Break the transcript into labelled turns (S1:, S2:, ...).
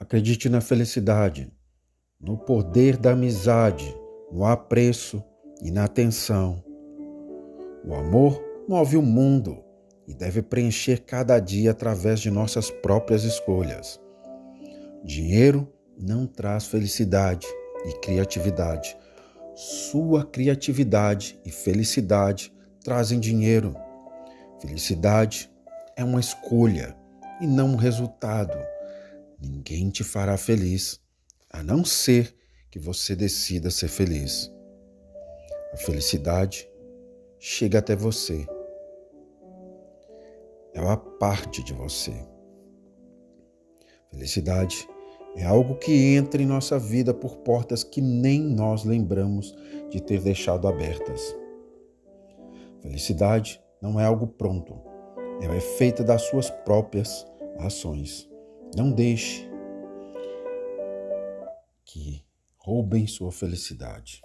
S1: Acredite na felicidade, no poder da amizade, no apreço e na atenção. O amor move o mundo e deve preencher cada dia através de nossas próprias escolhas. Dinheiro não traz felicidade e criatividade. Sua criatividade e felicidade trazem dinheiro. Felicidade é uma escolha e não um resultado. Ninguém te fará feliz, a não ser que você decida ser feliz. A felicidade chega até você. É uma parte de você. Felicidade é algo que entra em nossa vida por portas que nem nós lembramos de ter deixado abertas. Felicidade não é algo pronto, é feita das suas próprias ações. Não deixe que roubem sua felicidade.